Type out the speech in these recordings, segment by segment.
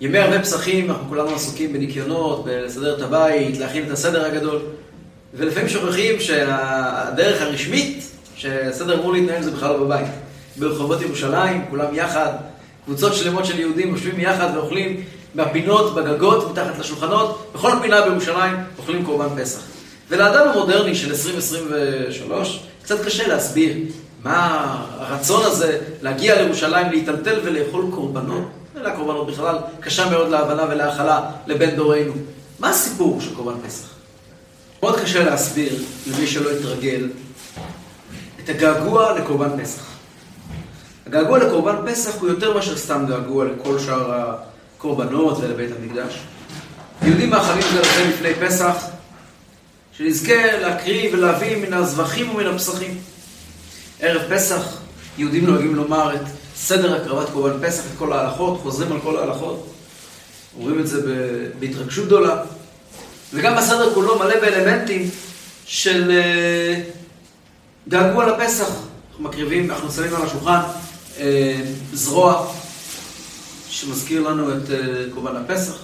ימי הרבה פסחים, אנחנו כולנו עסוקים בניקיונות, בלסדר את הבית, להכין את הסדר הגדול, ולפעמים שוכחים שהדרך הרשמית, שהסדר אמור להתנהל זה בכלל לא בבית. ברחובות ירושלים, כולם יחד, קבוצות שלמות של יהודים יושבים יחד ואוכלים בפינות, בגגות, מתחת לשולחנות, בכל פינה בירושלים אוכלים קורבן פסח. ולאדם המודרני של 2023, קצת קשה להסביר מה הרצון הזה להגיע לירושלים, להיטלטל ולאכול קורבנות. אלה הקורבנות בכלל, קשה מאוד להבנה ולהכלה לבן דורנו. מה הסיפור של קורבן פסח? מאוד קשה להסביר למי שלא יתרגל את הגעגוע לקורבן פסח. הגעגוע לקורבן פסח הוא יותר מאשר סתם געגוע לכל שאר הקורבנות ולבית המקדש. יהודים מאחלים זה לזה לפני פסח, שנזכה להקריב ולהביא מן הזבחים ומן הפסחים. ערב פסח, יהודים נוהגים לומר את סדר הקרבת קורבן פסח, את כל ההלכות, חוזרים על כל ההלכות. אומרים את זה בהתרגשות גדולה. וגם הסדר כולו מלא באלמנטים של אה, געגוע לפסח. אנחנו מקריבים, אנחנו שמים על השולחן אה, זרוע שמזכיר לנו את אה, קורבן הפסח,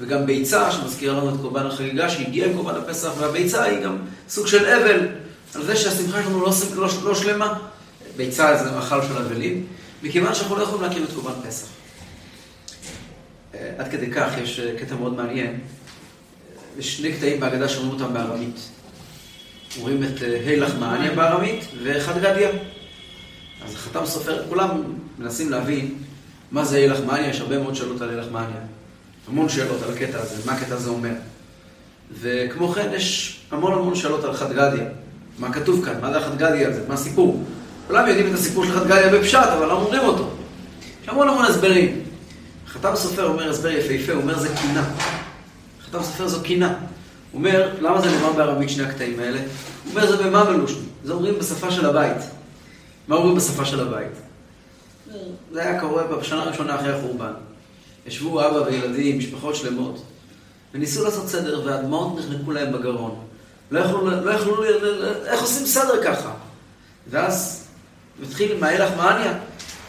וגם ביצה שמזכירה לנו את קורבן החגיגה שהגיעה קורבן הפסח, והביצה היא גם סוג של אבל על זה שהשמחה שלנו לא, לא, לא שלמה. ביצה זה מאכל של אבלים, מכיוון שאנחנו לא יכולים להכיר את קורבן פסח. עד כדי כך יש קטע מאוד מעניין. יש שני קטעים בהגדה שאומרים אותם בארמית. אומרים את הילך מעניה בארמית וחד גדיה. אז חתם סופר, כולם מנסים להבין מה זה הילך מעניה, יש הרבה מאוד שאלות על הילך מעניה. המון שאלות על הקטע הזה, מה הקטע הזה אומר. וכמו כן יש המון המון שאלות על חד גדיה. מה כתוב כאן, מה זה החד גדיה הזה, מה הסיפור. כולם יודעים את הסיפור של חד גדיה בפשט, אבל לא אומרים אותו. יש המון המון הסברים. חתם סופר אומר הסבר יפהפה, הוא אומר זה קינה. חתם סופר זו קינה. הוא אומר, למה זה נאמר בארמית שני הקטעים האלה? הוא אומר, זה בממלוש, זה אומרים בשפה של הבית. מה אומרים בשפה של הבית? זה היה קורה בשנה הראשונה אחרי החורבן. ישבו אבא וילדים, משפחות שלמות, וניסו לעשות סדר, והדמעות נחנקו להם בגרון. לא יכלו, לא יכלו, איך עושים סדר ככה? ואז מתחיל מהילך מעניה.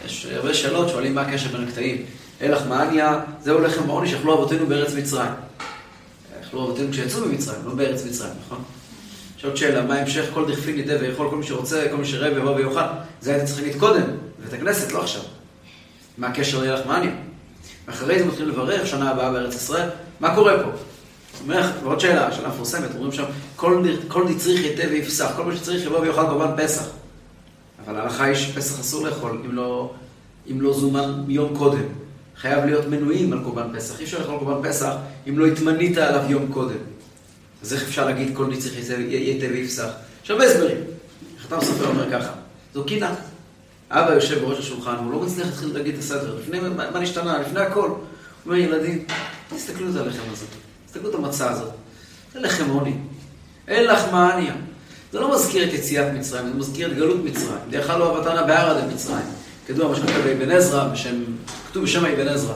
יש הרבה שאלות, שואלים מה הקשר בין הקטעים. הילך מעניה, זהו לחם העוני שאכלו אבותינו בארץ מצרים. אכלו אבותינו כשיצאו ממצרים, לא בארץ מצרים, נכון? יש עוד שאלה, מה המשך כל דכפין ידע ויכול כל מי שרוצה, כל מי שרב יבוא ויאכל? זה הייתם צריכים להגיד קודם, בבית הכנסת, לא עכשיו. מה הקשר להילך מעניה? ואחרי זה מתחילים לברך, שנה הבאה בארץ ישראל, מה קורה פה? ועוד שאלה, שאלה מפורסמת, אומרים שם, כל דצריך יתה ויפסח, כל מי שצריך יבוא ויאכל קורבן פסח. אבל ההלכה היא שפסח אסור לאכול אם לא, אם לא זומן יום קודם. חייב להיות מנויים על קורבן פסח. אי אפשר לאכול קורבן פסח אם לא התמנית עליו יום קודם. אז איך אפשר להגיד כל נצריך יתה ויפסח? יש הרבה הסברים. חתם סופר אומר ככה, זו קינה. אבא יושב בראש השולחן, הוא לא מצליח להתחיל להגיד את הסדר. לפני, מה, מה נשתנה? לפני הכל. הוא אומר, ילדים, תסתכלו על הלחם הזה. תסתכלו את המצה הזאת. זה לחם עוני. אין לך מעניה. זה לא מזכיר את יציאת מצרים, זה מזכיר את גלות מצרים. דרך לא אבתנה בערד מצרים. כדוע מה שכתוב באבן עזרא, בשם, כתוב בשם האבן עזרא,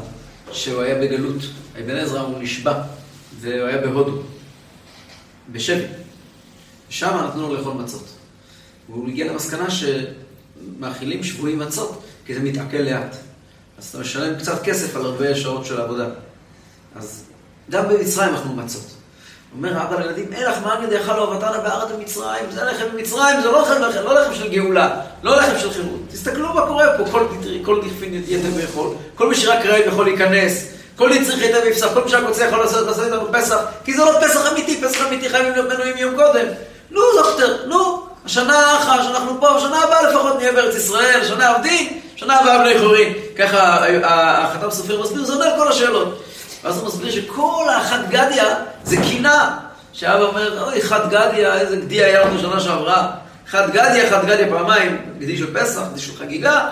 שהוא היה בגלות. האבן עזרא הוא נשבע, והוא היה בהודו, בשבי. שם נתנו לו לאכול מצות. והוא הגיע למסקנה שמאכילים שבויים מצות, כי זה מתעכל לאט. אז אתה משלם קצת כסף על הרבה שעות של עבודה. אז גם במצרים אכלו מצות. אומר האבא לילדים, אין לך מה נדע לא אבתנה בארץ במצרים, זה לחם במצרים, זה לא לחם, לא לחם של גאולה, לא לחם של חירות. תסתכלו מה קורה פה, כל, כל דכפין יתם ויכול, כל מי שרק רעב יכול להיכנס, כל נצריך יתם ויפסח, כל מי שרק רוצה יכול לעשות, איתנו פסח, כי זה לא פסח אמיתי, פסח אמיתי חייבים להיות מנויים יום קודם. נו, דוקטור, נו, השנה האחר שאנחנו פה, השנה הבאה לפחות נהיה בארץ ישראל, שנה עובדים, שנה הבאה בני חורין. ככה החתם סופר מסביר, זה עונה על כל השאלות. ואז הוא מסביר שכל החד גדיה זה קינה. שאבא אומר, אוי, חד גדיה, איזה גדי היה לנו שנה שעברה. חד גדיה, חד גדיה פעמיים, גדי של פסח, גדי של חגיגה.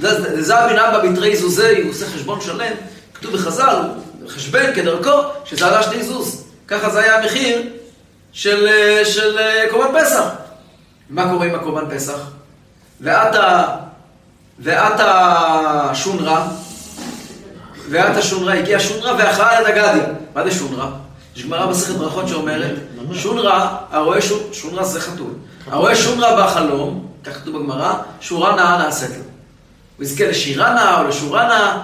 זה אבין אבא בתרי זוזי, הוא עושה חשבון שלם. כתוב בחז"ל, חשבן כדרכו, שזה עלה שני זוז. ככה זה היה המחיר של, של קורבן פסח. מה קורה עם הקורבן פסח? ועתה, ועתה שונרה, ואת השונרה, הגיע שונרה ואכלה את הגדיה. מה זה שונרה? יש גמרא מסכת ברכות שאומרת, שונרה, הרואה שונרה זה חתול. הרואה שונרה בחלום, כך כתוב בגמרא, שורה נאה נעשית לו. הוא יזכה לשירה נאה או לשורה נאה,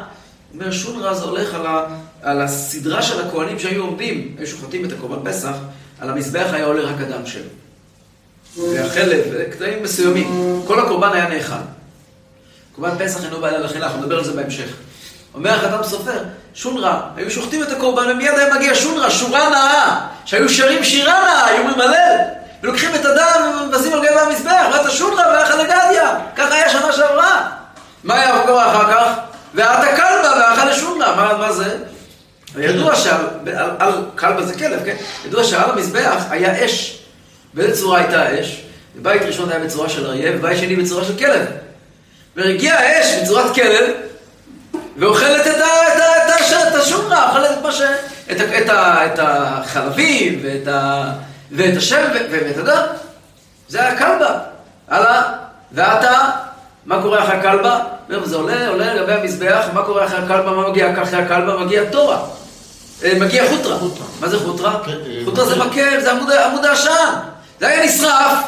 אומר, שונרה זה הולך על, ה, על הסדרה של הכהנים שהיו עומדים, היו שוחטים את הקורבן פסח, על המזבח היה עולה רק הדם שלו. והחלב, קטעים מסוימים. כל הקורבן היה נאכל. קורבן פסח אינו בעיה לאכילה, אנחנו נדבר על זה בהמשך. אומר החתם סופר, שונרה, היו שוחטים את הקורבן ומיד היה מגיע שונרה, שורה נאה, שהיו שרים שירה נאה, היו ממלל, ולוקחים את הדם ומבזים על גבי המזבח, ואת השונרה ואכל לגדיה, ככה היה שנה שעברה. מה היה קורה אחר כך? ואת הכלבה ואכל לשונרה, מה, מה זה? ידוע שעל על, על, כלבה זה כלב, כן? ידוע שעל המזבח היה אש. באיזה צורה הייתה האש? בבית ראשון היה בצורה של אריה, ובבית שני בצורה של כלב. והגיעה האש בצורת כלב, ואוכלת את, השומרה, אוכלת את מה ש... את, את, את החלבים, ואת, ה, ואת השם, ואת הדם. זה היה כלבה. הלאה, ואתה, מה קורה אחרי הכלבה? זה עולה, עולה לגבי המזבח, מה קורה אחרי הכלבה? מה מגיע אחרי הכלבה? מגיע תורה. אה, מגיע חוטרה. מה זה חוטרה? כן, אה, חוטרה זה מקל, זה עמוד העשן. זה היה נשרף,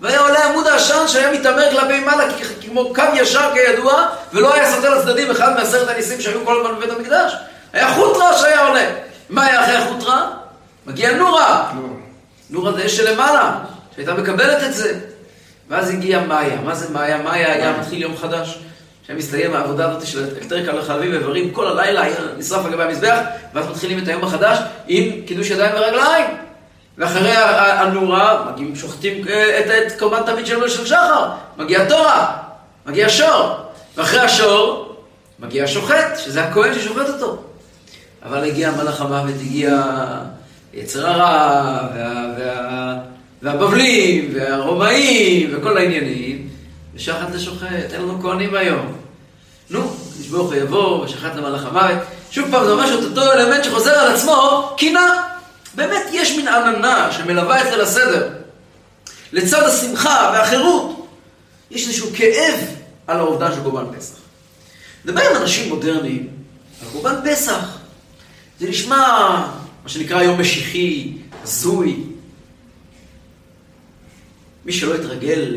והיה עולה עמוד העשן שהיה מתעמר כלפי מעלה כמו קו ישר כידוע, ולא היה סותר לצדדים אחד מעשרת הניסים שהיו כל הזמן בבית המקדש. היה חוטרה שהיה עולה. מה היה אחרי החוטרה? מגיע נורה. נורה זה אש שלמעלה, שהייתה מקבלת את זה. ואז הגיעה מאיה. מה זה מאיה? מאיה היה מתחיל יום חדש. שהיה מסתיים העבודה הזאת של אלקטריקה לחלבים איברים, כל הלילה נשרף על גבי המזבח, ואז מתחילים את היום החדש עם קידוש ידיים ורגליים. ואחרי הנורה, מגיעים, שוחטים אה, את, את קורבן תמיד של של שחר, מגיע תורה, מגיע שור, ואחרי השור, מגיע השוחט, שזה הכהן ששוחט אותו. אבל הגיע מלאך המוות, הגיע יצר הרע, וה, וה, והבבלים, והרומאים, וכל העניינים, ושחט לשוחט, אין לנו כהנים היום. נו, נשבור יבוא, ושחט למלאך המוות. שוב פעם, זה ממש אותו אלמנט שחוזר על עצמו, קינה. באמת יש מין עננה שמלווה את ליל הסדר. לצד השמחה והחירות, יש איזשהו כאב על האובדן של קורבן פסח. עם אנשים מודרניים על קורבן פסח. זה נשמע, מה שנקרא היום משיחי, הזוי. מי שלא התרגל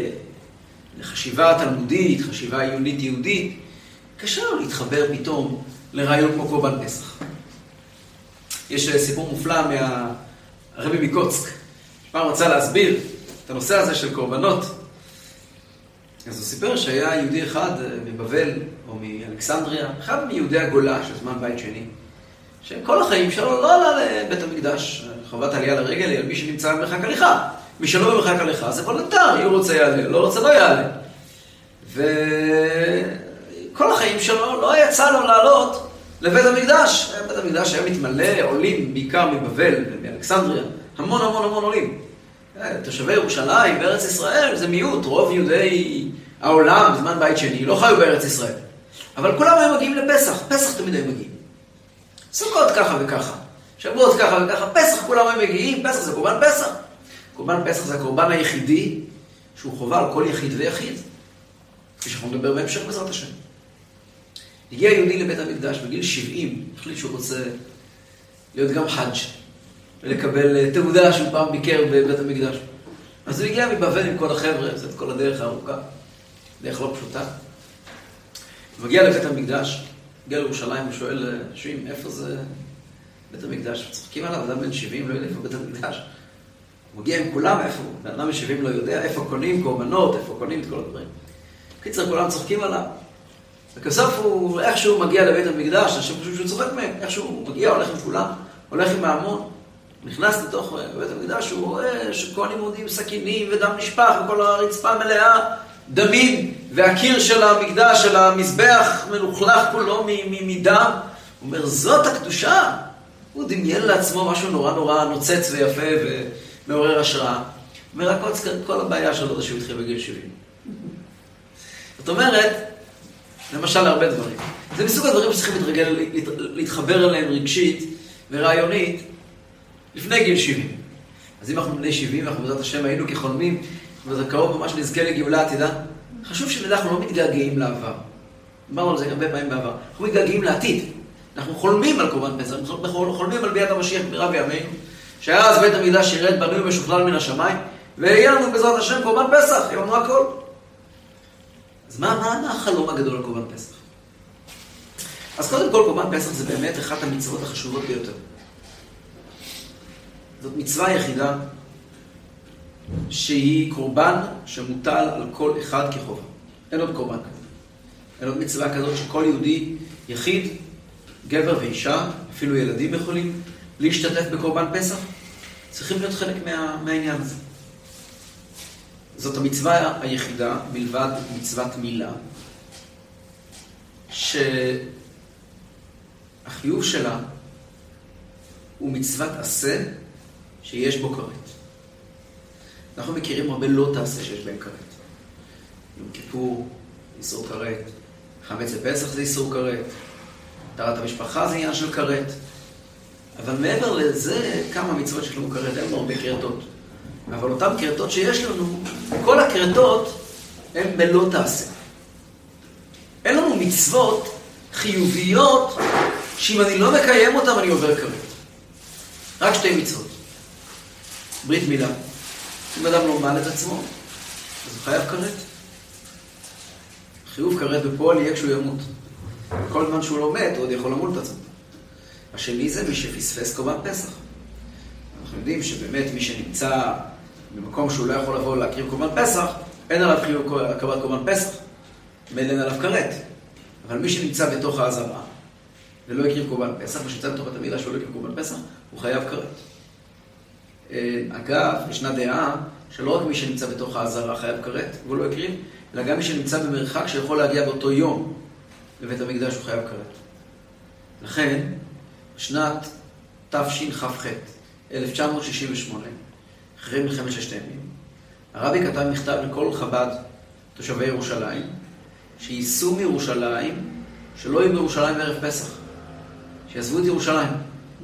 לחשיבה תלמודית, חשיבה עיונית יהודית, קשה לו להתחבר פתאום לרעיון כמו קורבן פסח. יש אה, סיפור מופלא מהרבי מקוצק. פעם רצה להסביר את הנושא הזה של קורבנות. אז הוא סיפר שהיה יהודי אחד אה, מבבל או מאלכסנדריה, אחד מיהודי הגולה של זמן בית שני, שכל החיים שלו לא עלה לבית המקדש, חובת עלייה לרגל היא על מי שנמצא במרחק הליכה. מי שלא במרחק הליכה זה וולנטרי, הוא רוצה יעלה, לא רוצה לא יעלה. וכל החיים שלו לא יצא לו לעלות לבית המקדש. בית המקדש היה מתמלא עולים, בעיקר מבבל ומאלכסנדריה, המון המון המון עולים. אה, תושבי ירושלים בארץ ישראל זה מיעוט, רוב יהודי העולם בזמן בית שני לא חיו בארץ ישראל. אבל כולם היו מגיעים לפסח, פסח תמיד היו מגיעים. סוכות ככה וככה, שבועות ככה וככה, פסח כולם היו מגיעים, פסח זה קורבן פסח. קורבן פסח זה הקורבן היחידי שהוא חובה על כל יחיד ויחיד. כפי שאנחנו נדבר בהמשך בעזרת השם. הגיע יהודי לבית המקדש בגיל 70, החליט שהוא רוצה להיות גם חאג' ולקבל אה, תעודה שהוא פעם ביקר בבית המקדש. אז הוא הגיע מבבל עם כל החבר'ה, זאת כל הדרך הארוכה, דרך לא פשוטה. הוא מגיע לבית המקדש, הגיע לירושלים ושואל, אה, שואלים, איפה זה בית המקדש? צוחקים עליו, אדם בן 70 לא יודע איפה בית המקדש. הוא מגיע עם כולם, איפה הוא? אדם בן 70 לא יודע איפה קונים קורבנות, איפה קונים את כל הדברים. בקיצר, כולם צוחקים עליו. וכסוף הוא איכשהו מגיע לבית המקדש, אנשים חושבים שהוא צוחק מהם, איכשהו הוא מגיע, הולך עם כולם, הולך עם ההמון, נכנס לתוך אה, בית המקדש, הוא רואה שכהנים עומדים סכינים ודם נשפך וכל הרצפה מלאה דמים, והקיר של המקדש, של המזבח, מלוכלך כולו מדם. הוא אומר, זאת הקדושה. הוא דמיין לעצמו משהו נורא נורא נוצץ ויפה ומעורר השראה. אומר, כל הבעיה שלו זה שהוא התחיל בגיל 70. זאת אומרת, למשל להרבה דברים. זה מסוג הדברים שצריכים להתרגל, להתחבר אליהם רגשית ורעיונית לפני גיל 70. אז אם אנחנו בני 70 ואנחנו בעזרת השם היינו כחולמים, וזה קרוב ממש נזכה לגאולה עתידה, חשוב שנדע אנחנו לא מתגעגעים לעבר. דיברנו על זה הרבה פעמים בעבר. אנחנו מתגעגעים לעתיד. אנחנו חולמים על קורבן פסח, אנחנו חולמים על ביאת המשיח במהרה בימינו, אז בית המקדש ירד בנוי ומשוכלל מן השמיים, ויהיה לנו בעזרת השם קורבן פסח, לנו הכל. אז מה, מה, מה החלום הגדול על קורבן פסח? אז קודם כל, קורבן פסח זה באמת אחת המצוות החשובות ביותר. זאת מצווה יחידה שהיא קורבן שמוטל על כל אחד כחובה. אין עוד קורבן כזה. אין עוד מצווה כזאת שכל יהודי יחיד, גבר ואישה, אפילו ילדים יכולים להשתתף בקורבן פסח, צריכים להיות חלק מה, מהעניין הזה. זאת המצווה היחידה, מלבד מצוות מילה, שהחיוב שלה הוא מצוות עשה שיש בו כרת. אנחנו מכירים הרבה לא תעשה שיש בהם כרת. יום כיפור, איסור כרת, חמץ לפסח זה איסור כרת, טהרת המשפחה זה עניין של כרת. אבל מעבר לזה, כמה מצוות שיש לנו כרת, אין לנו הרבה כרתות. אבל אותן כרתות שיש לנו, כל הכרתות הן בלא תעשה. אין לנו מצוות חיוביות שאם אני לא מקיים אותן אני עובר כרת. רק שתי מצוות. ברית מילה. אם אדם לא מעל את עצמו, אז הוא חייב כרת. חיוב כרת בפועל יהיה כשהוא ימות. כל זמן שהוא לא מת, הוא עוד יכול למול את עצמו. השני זה מי שפספס קורבן פסח. אנחנו יודעים שבאמת מי שנמצא במקום שהוא לא יכול לבוא להקריב קורבן פסח, אין עליו חיוב הקרבת קורבן פסח, ואין עליו כרת. אבל מי שנמצא בתוך האזהרה ולא הקריב קורבן פסח, ושנמצא בתוך את המילה שהוא לא הקריב קורבן פסח, הוא חייב כרת. אה, אגב, ישנה דעה שלא רק מי שנמצא בתוך האזהרה חייב כרת, והוא לא הקריב, אלא גם מי שנמצא במרחק שיכול להגיע באותו יום לבית המקדש הוא חייב כרת. לכן, בשנת תשכ"ח, 1968, אחרי מלחמת ששת הימים, הרבי כתב מכתב לכל חב"ד, תושבי ירושלים, שייסעו מירושלים, שלא יהיו בירושלים בערב פסח. שיעזבו את ירושלים.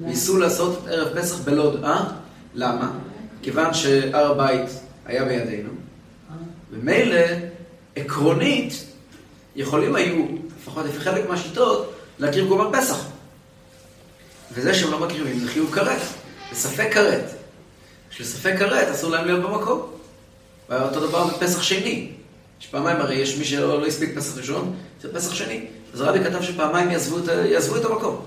וייסעו לעשות ערב פסח בלוד. אה? למה? כיוון שהר הבית היה בידינו, ומילא, עקרונית, יכולים היו, לפחות לפי חלק מהשיטות, להקריב קורבן פסח. וזה שהם לא מקריבים זה חיוב כרת, זה ספק כרת. כשספק כרת אסור להם להיות במקום. ואותו דבר בפסח שני. יש פעמיים, הרי יש מי שלא לא הספיק פסח ראשון, זה פסח שני. אז רבי כתב שפעמיים יעזבו את, יעזבו את המקום.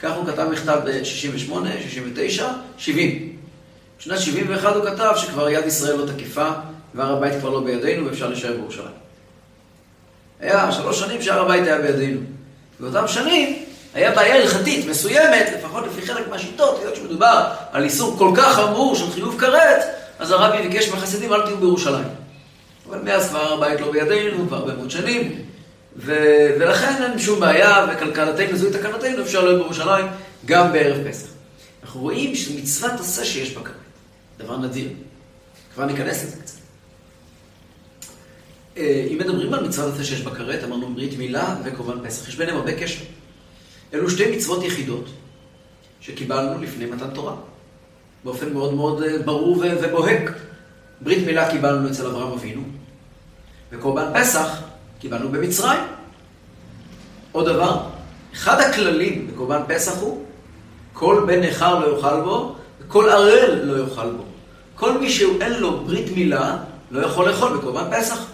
כך הוא כתב מכתב ב-68, 69, 70. בשנת 71 הוא כתב שכבר יד ישראל לא תקיפה, והר הבית כבר לא בידינו ואפשר להישאר בירושלים. היה שלוש שנים שהר הבית היה בידינו. באותם שנים היה בעיה הלכתית מסוימת, לפחות לפי חלק מהשיטות, היות שמדובר על איסור כל כך חמור של חיוב כרת, אז הרבי ביקש מהחסידים, אל תהיו בירושלים. אבל מאז כבר הר הבית לא בידינו, כבר הרבה מאוד שנים, ו- ולכן אין שום בעיה, וכלכלתנו זוהי תקנתנו, אפשר להיות בירושלים גם בערב פסח. אנחנו רואים שמצוות עשה שיש בכרת, דבר נדיר. כבר ניכנס לזה קצת. אה, אם מדברים על מצוות עשה שיש בכרת, אמרנו ברית מילה וקורבן פסח, יש ביניהם הרבה קשר. אלו שתי מצוות יחידות שקיבלנו לפני מתן תורה, באופן מאוד מאוד אה, ברור ובוהק. ברית מילה קיבלנו אצל אברהם אבינו, וקורבן פסח קיבלנו במצרים. עוד דבר, אחד הכללים בקורבן פסח הוא, כל בן נכר לא יאכל בו, וכל ערל לא יאכל בו. כל מי שאין לו ברית מילה, לא יכול לאכול בקורבן פסח.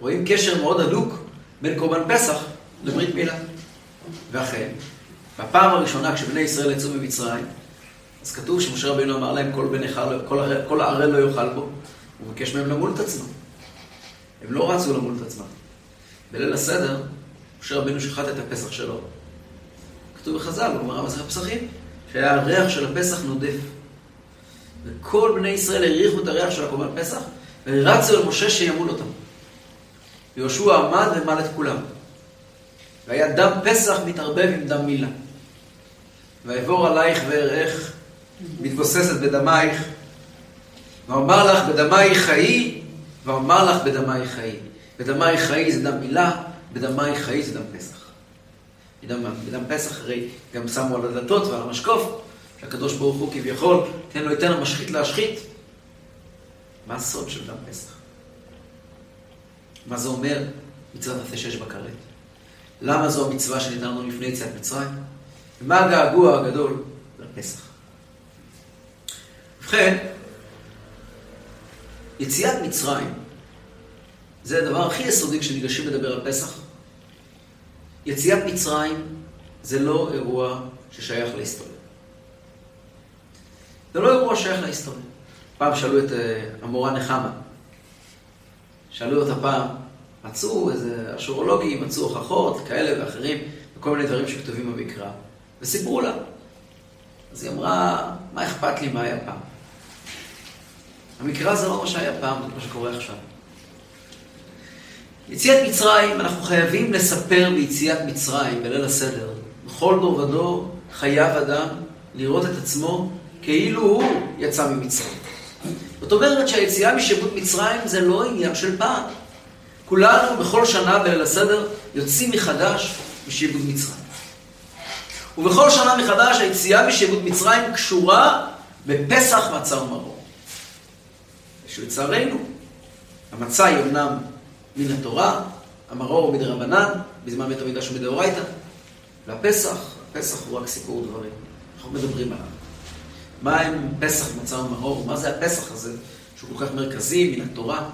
רואים קשר מאוד הדוק בין קורבן פסח לברית מילה. ואכן, בפעם הראשונה כשבני ישראל יצאו ממצרים, אז כתוב שמשה רבינו אמר להם כל בן אחד, כל, כל הערל לא יאכל בו, הוא מבקש מהם למול את עצמם. הם לא רצו למול את עצמם. בליל הסדר, משה רבינו שחט את הפסח שלו. כתוב בחז"ל, בגמרא מסכת פסחים, שהיה הריח של הפסח נודף. וכל בני ישראל הריחו את הריח של הקורבן פסח, ורצו אל משה שימול אותם. ויהושע עמד ומל את כולם. והיה דם פסח מתערבב עם דם מילה. ויבוא עלייך ואראך, מתבוססת בדמייך, ואומר לך בדמייך חיי, ואומר לך בדמייך חיי. בדמייך חיי זה דם מילה, בדמייך חיי זה דם פסח. בדם, בדם פסח הרי גם שמו על הדלתות ועל המשקוף, שהקדוש ברוך הוא כביכול, תן לו ייתן המשחית להשחית. מה הסוד של דם פסח? מה זה אומר מצוות עשה שש בכרת? למה זו המצווה שניתנה לנו לפני יציאת מצרים? ומה הגעגוע הגדול לפסח? ובכן, יציאת מצרים זה הדבר הכי יסודי כשניגשים לדבר על פסח. יציאת מצרים זה לא אירוע ששייך להיסטוריה. זה לא אירוע ששייך להיסטוריה. פעם שאלו את אה, המורה נחמה, שאלו אותה פעם, מצאו איזה אשורולוגים, מצאו הוכחות כאלה ואחרים, וכל מיני דברים שכתובים במקרא, וסיפרו לה. אז היא אמרה, מה אכפת לי מה היה פעם? המקרא זה לא מה שהיה פעם, זה מה שקורה עכשיו. יציאת מצרים, אנחנו חייבים לספר ביציאת מצרים, בליל הסדר. בכל דור ודור חייב אדם לראות את עצמו כאילו הוא יצא ממצרים. זאת אומרת שהיציאה משבות מצרים זה לא עניין של פעם. כולנו בכל שנה בליל הסדר יוצאים מחדש משבות מצרים. ובכל שנה מחדש היציאה משבות מצרים קשורה בפסח מצה ומרור. שלצערנו, המצה היא אמנם מן התורה, המרור הוא מדרבנן, בזמן בית המקדש הוא מדאורייתא, והפסח, הפסח הוא רק סיפור דברים, אנחנו מדברים עליו. מה עם פסח מצה ומרור? מה זה הפסח הזה, שהוא כל כך מרכזי מן התורה?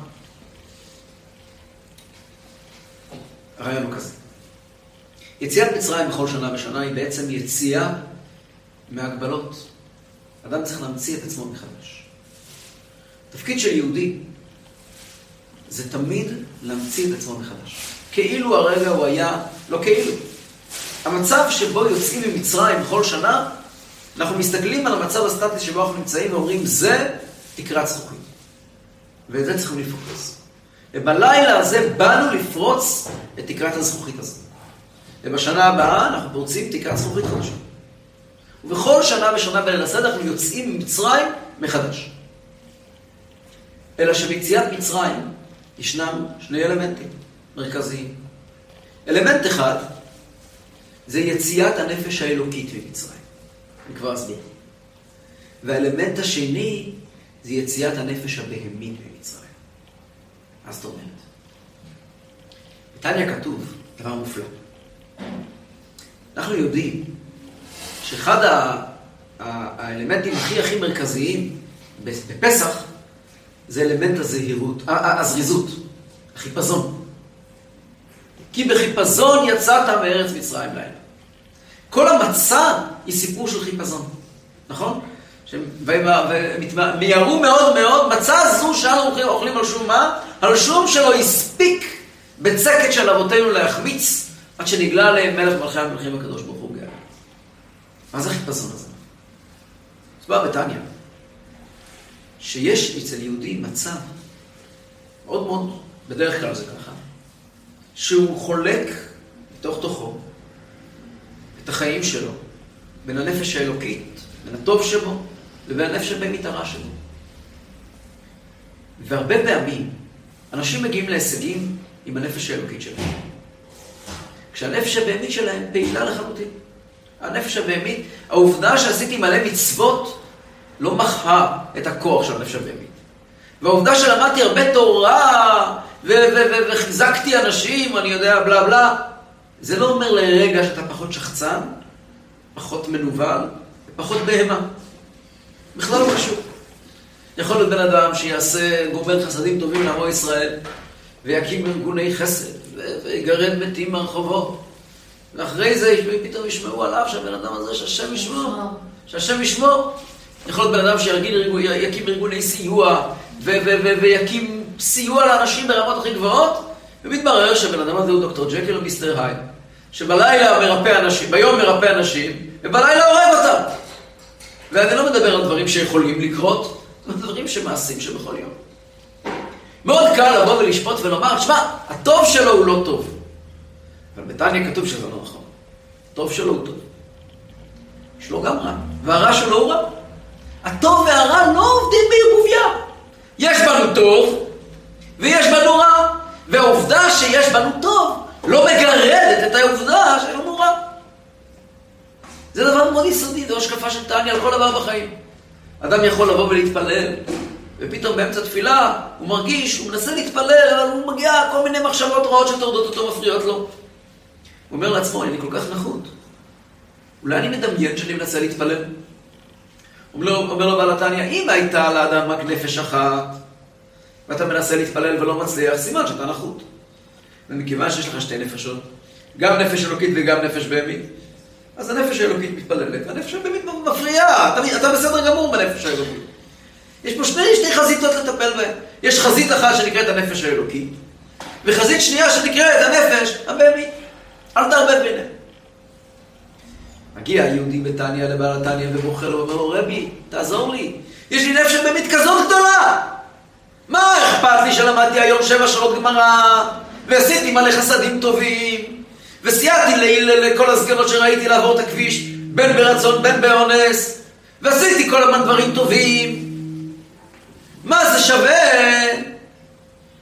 הרעיון הוא כזה. יציאת מצרים בכל שנה ושנה היא בעצם יציאה מהגבלות. אדם צריך להמציא את עצמו מחדש. תפקיד של יהודי זה תמיד להמציא את עצמו מחדש. כאילו הרגע הוא היה, לא כאילו. המצב שבו יוצאים ממצרים בכל שנה, אנחנו מסתכלים על המצב הסטטי שבו אנחנו נמצאים ואומרים, זה תקרת זכוכית. ואת זה צריכים לפרוץ. ובלילה הזה באנו לפרוץ את תקרת הזכוכית הזאת. ובשנה הבאה אנחנו פורצים תקרת זכוכית חדשה. ובכל שנה ושנה בליל הסדר אנחנו יוצאים ממצרים מחדש. אלא שביציאת מצרים ישנם שני אלמנטים מרכזיים. אלמנט אחד זה יציאת הנפש האלוקית ממצרים. אני כבר אסביר. והאלמנט השני זה יציאת הנפש הבהמית ממצרים. מה זאת אומרת? בתניא כתוב דבר מופלא. אנחנו יודעים שאחד האלמנטים הכי הכי מרכזיים בפסח זה אלמנט הזהירות, הזריזות, החיפזון. כי בחיפזון יצאת מארץ מצרים לילה. כל המצע היא סיפור של חיפזון, נכון? ומיהרו מאוד מאוד, מצע זו שאנו אוכלים על שום מה? על שום שלא הספיק בצקת של אבותינו להחמיץ עד שנגלה עליהם מלך מלכי המלכים הקדוש ברוך הוא גאה. מה זה החיפזון הזה? אז בא בתניא, שיש אצל יהודי מצב מאוד מאוד, בדרך כלל זה ככה, שהוא חולק בתוך תוכו את החיים שלו בין הנפש האלוקית, בין הטוב שבו, לבין הנפש הבהמית הרע שבו. והרבה פעמים אנשים מגיעים להישגים עם הנפש האלוקית שלהם. כשהנפש הבהמית שלהם פעילה לחלוטין. הנפש הבהמית, העובדה שעשיתי מלא מצוות לא מחאה את הכוח של הנפש הבהמית. והעובדה שלמדתי הרבה תורה וחיזקתי אנשים, אני יודע, בלה בלה, זה לא אומר לרגע שאתה פחות שחצן, פחות מנוול ופחות בהמה. בכלל לא קשור. יכול להיות בן אדם שיעשה גומר חסדים טובים לעמו ישראל ויקים ארגוני חסד ויגרד מתים מהרחובות. ואחרי זה פתאום ישמעו עליו שהבן אדם הזה, שהשם ישמור, שהשם ישמור. יכול להיות בן אדם שיקים ארגוני סיוע ויקים סיוע לאנשים ברמות הכי גבוהות, ומתברר שהבן אדם הזה הוא דוקטור ג'קל או מיסטר שבלילה מרפא אנשים, ביום מרפא אנשים, ובלילה הורג אותם. ואני לא מדבר על דברים שיכולים לקרות, דברים שמעשים שבכל יום. מאוד קל לבוא ולשפוט ולומר, שמע, הטוב שלו הוא לא טוב. אבל בתניא כתוב שזה לא נכון. הטוב שלו הוא טוב. יש לו גם רע, והרע שלו הוא רע. הטוב והרע לא עובדים בערבוביה. יש בנו טוב, ויש בנו רע. והעובדה שיש בנו טוב, לא מגרדת את העובדה שיש לנו רע. זה דבר מאוד יסודי, זו השקפה של תניא על כל דבר בחיים. אדם יכול לבוא ולהתפלל, ופתאום באמצע תפילה הוא מרגיש, הוא מנסה להתפלל, אבל הוא מגיע כל מיני מחשבות רעות שטורדות אותו, מפריעות לו. הוא אומר לעצמו, אני כל כך נחות. אולי אני מדמיין שאני מנסה להתפלל. אומר לו, אומר לו בעל התניא, אם הייתה לאדם רק נפש אחת, ואתה מנסה להתפלל ולא מצליח, סימן שאתה נחות. ומכיוון שיש לך שתי נפשות, גם נפש אלוקית וגם נפש בהמית, אז הנפש האלוקית מתפללת, והנפש הבהמית מפריעה, אתה, אתה בסדר גמור בנפש האלוקית. יש פה שני, שני חזיתות לטפל בהן. יש חזית אחת שנקראת הנפש האלוקית, וחזית שנייה שנקראת הנפש הבהמית. אל תערבב ביניהם. מגיע יהודי בתניא לבעל התניא ובוכה לו ואומר לו, רבי, תעזור לי, יש לי נפש באמת כזאת גדולה! מה אכפת לי שלמדתי היום שבע שעות גמרא, ועשיתי מלא חסדים טובים, וסייעתי לכל הסגנות שראיתי לעבור את הכביש, בין ברצון, בין באונס, ועשיתי כל הזמן דברים טובים. מה זה שווה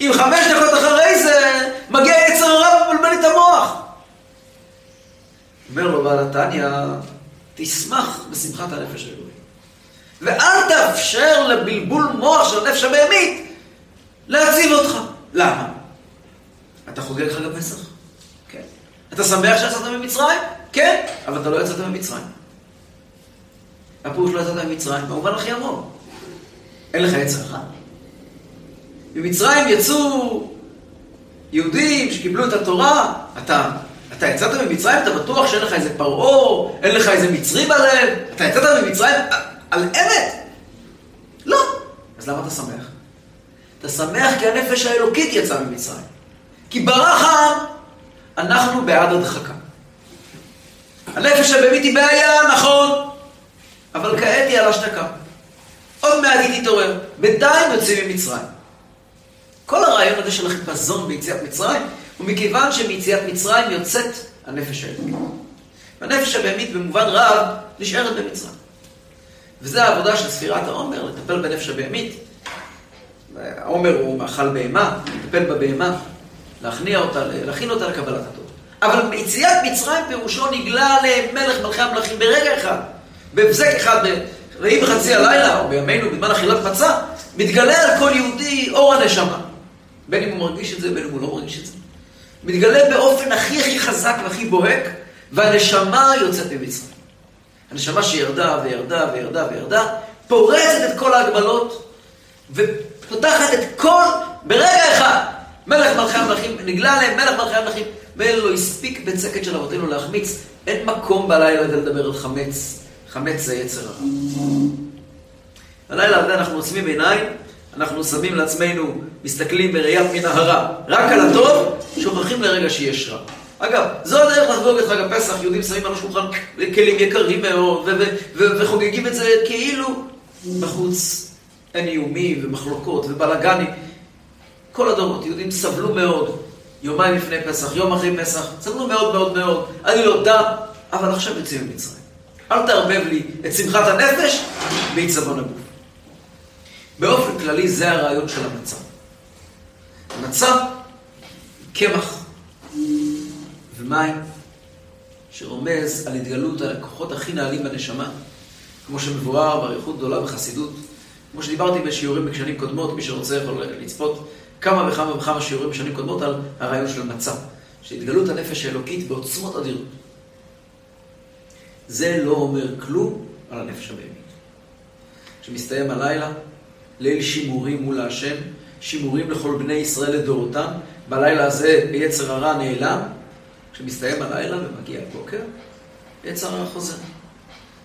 אם חמש דקות אחרי זה מגיע יצר הרע ומבלבל לי את המוח? אומר לו בעל התניא, תשמח בשמחת הנפש האלוהית. ואל תאפשר לבלבול מוח של הנפש הבהמית להציב אותך. למה? אתה חוגג חג הפסח? אתה שמח שיצאת ממצרים? כן. אבל אתה לא יצאת ממצרים. הפירוש לא יצאת ממצרים, במובן הכי עמוק. אין לך יצר אחד. ממצרים יצאו יהודים שקיבלו את התורה, אתה אתה יצאת ממצרים, אתה בטוח שאין לך איזה פרעה, אין לך איזה מצרי בלב? אתה יצאת ממצרים על אמת? לא. אז למה אתה שמח? אתה שמח כי הנפש האלוקית יצאה ממצרים. כי ברח העם, אנחנו בעד הדחקה. הנפש הבאמית היא בעיה, נכון, אבל כעת היא על השתקה. עוד מעט היא תתעורר. בינתיים יוצאים ממצרים. כל הרעיון הזה של החיפזון ביציאת מצרים ומכיוון שמיציאת מצרים יוצאת הנפש האלוקית. והנפש הבהמית במובן רב נשארת במצרים. וזו העבודה של ספירת העומר, לטפל בנפש הבהמית. העומר הוא מאכל בהמה, לטפל בבהמה, להכניע אותה, להכין אותה לקבלת התורה. אבל מיציאת מצרים פירושו נגלה למלך מלכי המלכים ברגע אחד, בהבזק אחד, ויהי בחצי הלילה, או בימינו, בזמן אכילת מצה, מתגלה על כל יהודי אור הנשמה. בין אם הוא מרגיש את זה, בין אם הוא לא מרגיש את זה. מתגלה באופן הכי הכי חזק והכי בוהק, והנשמה יוצאת ממצרים. הנשמה שירדה וירדה וירדה וירדה, פורצת את כל ההגבלות, ופותחת את כל, ברגע אחד, מלך מלכי המלכים, נגלה עליהם מלך מלכי המלכים, ואין לו הספיק בצקת של אבותינו להחמיץ, אין מקום בלילה הזה לדבר על חמץ, חמץ זה יצר הרע. הלילה הזה אנחנו עוצמים עיניים, אנחנו שמים לעצמנו, מסתכלים בראיית מן הרע, רק על הטוב, שוכחים לרגע שיש רע. אגב, זו הדרך לחגוג את חג הפסח, יהודים שמים על השולחן כלים יקרים מאוד, וחוגגים את זה כאילו בחוץ אין איומים ומחלוקות ובלאגנים. כל הדורות, יהודים סבלו מאוד, יומיים לפני פסח, יום אחרי פסח, סבלו מאוד מאוד מאוד, אני לא דם, אבל עכשיו יוצאים ממצרים. אל תערבב לי את שמחת הנפש בעיצבון הגוף. באופן כללי זה הרעיון של המצה. מצה, קמח ומים, שרומז על התגלות הלקוחות הכי נעלים בנשמה, כמו שמבואר באריכות גדולה בחסידות. כמו שדיברתי בשיעורים בשנים קודמות, מי שרוצה יכול לצפות כמה וכמה וכמה שיעורים בשנים קודמות על הרעיון של מצה, שהתגלות הנפש האלוקית בעוצמות אדירות. זה לא אומר כלום על הנפש הבהמית. כשמסתיים הלילה, ליל שימורים מול השם, שימורים לכל בני ישראל לדורותם. בלילה הזה יצר הרע נעלם, כשמסתיים הלילה ומגיע הבוקר, יצר הרע חוזר.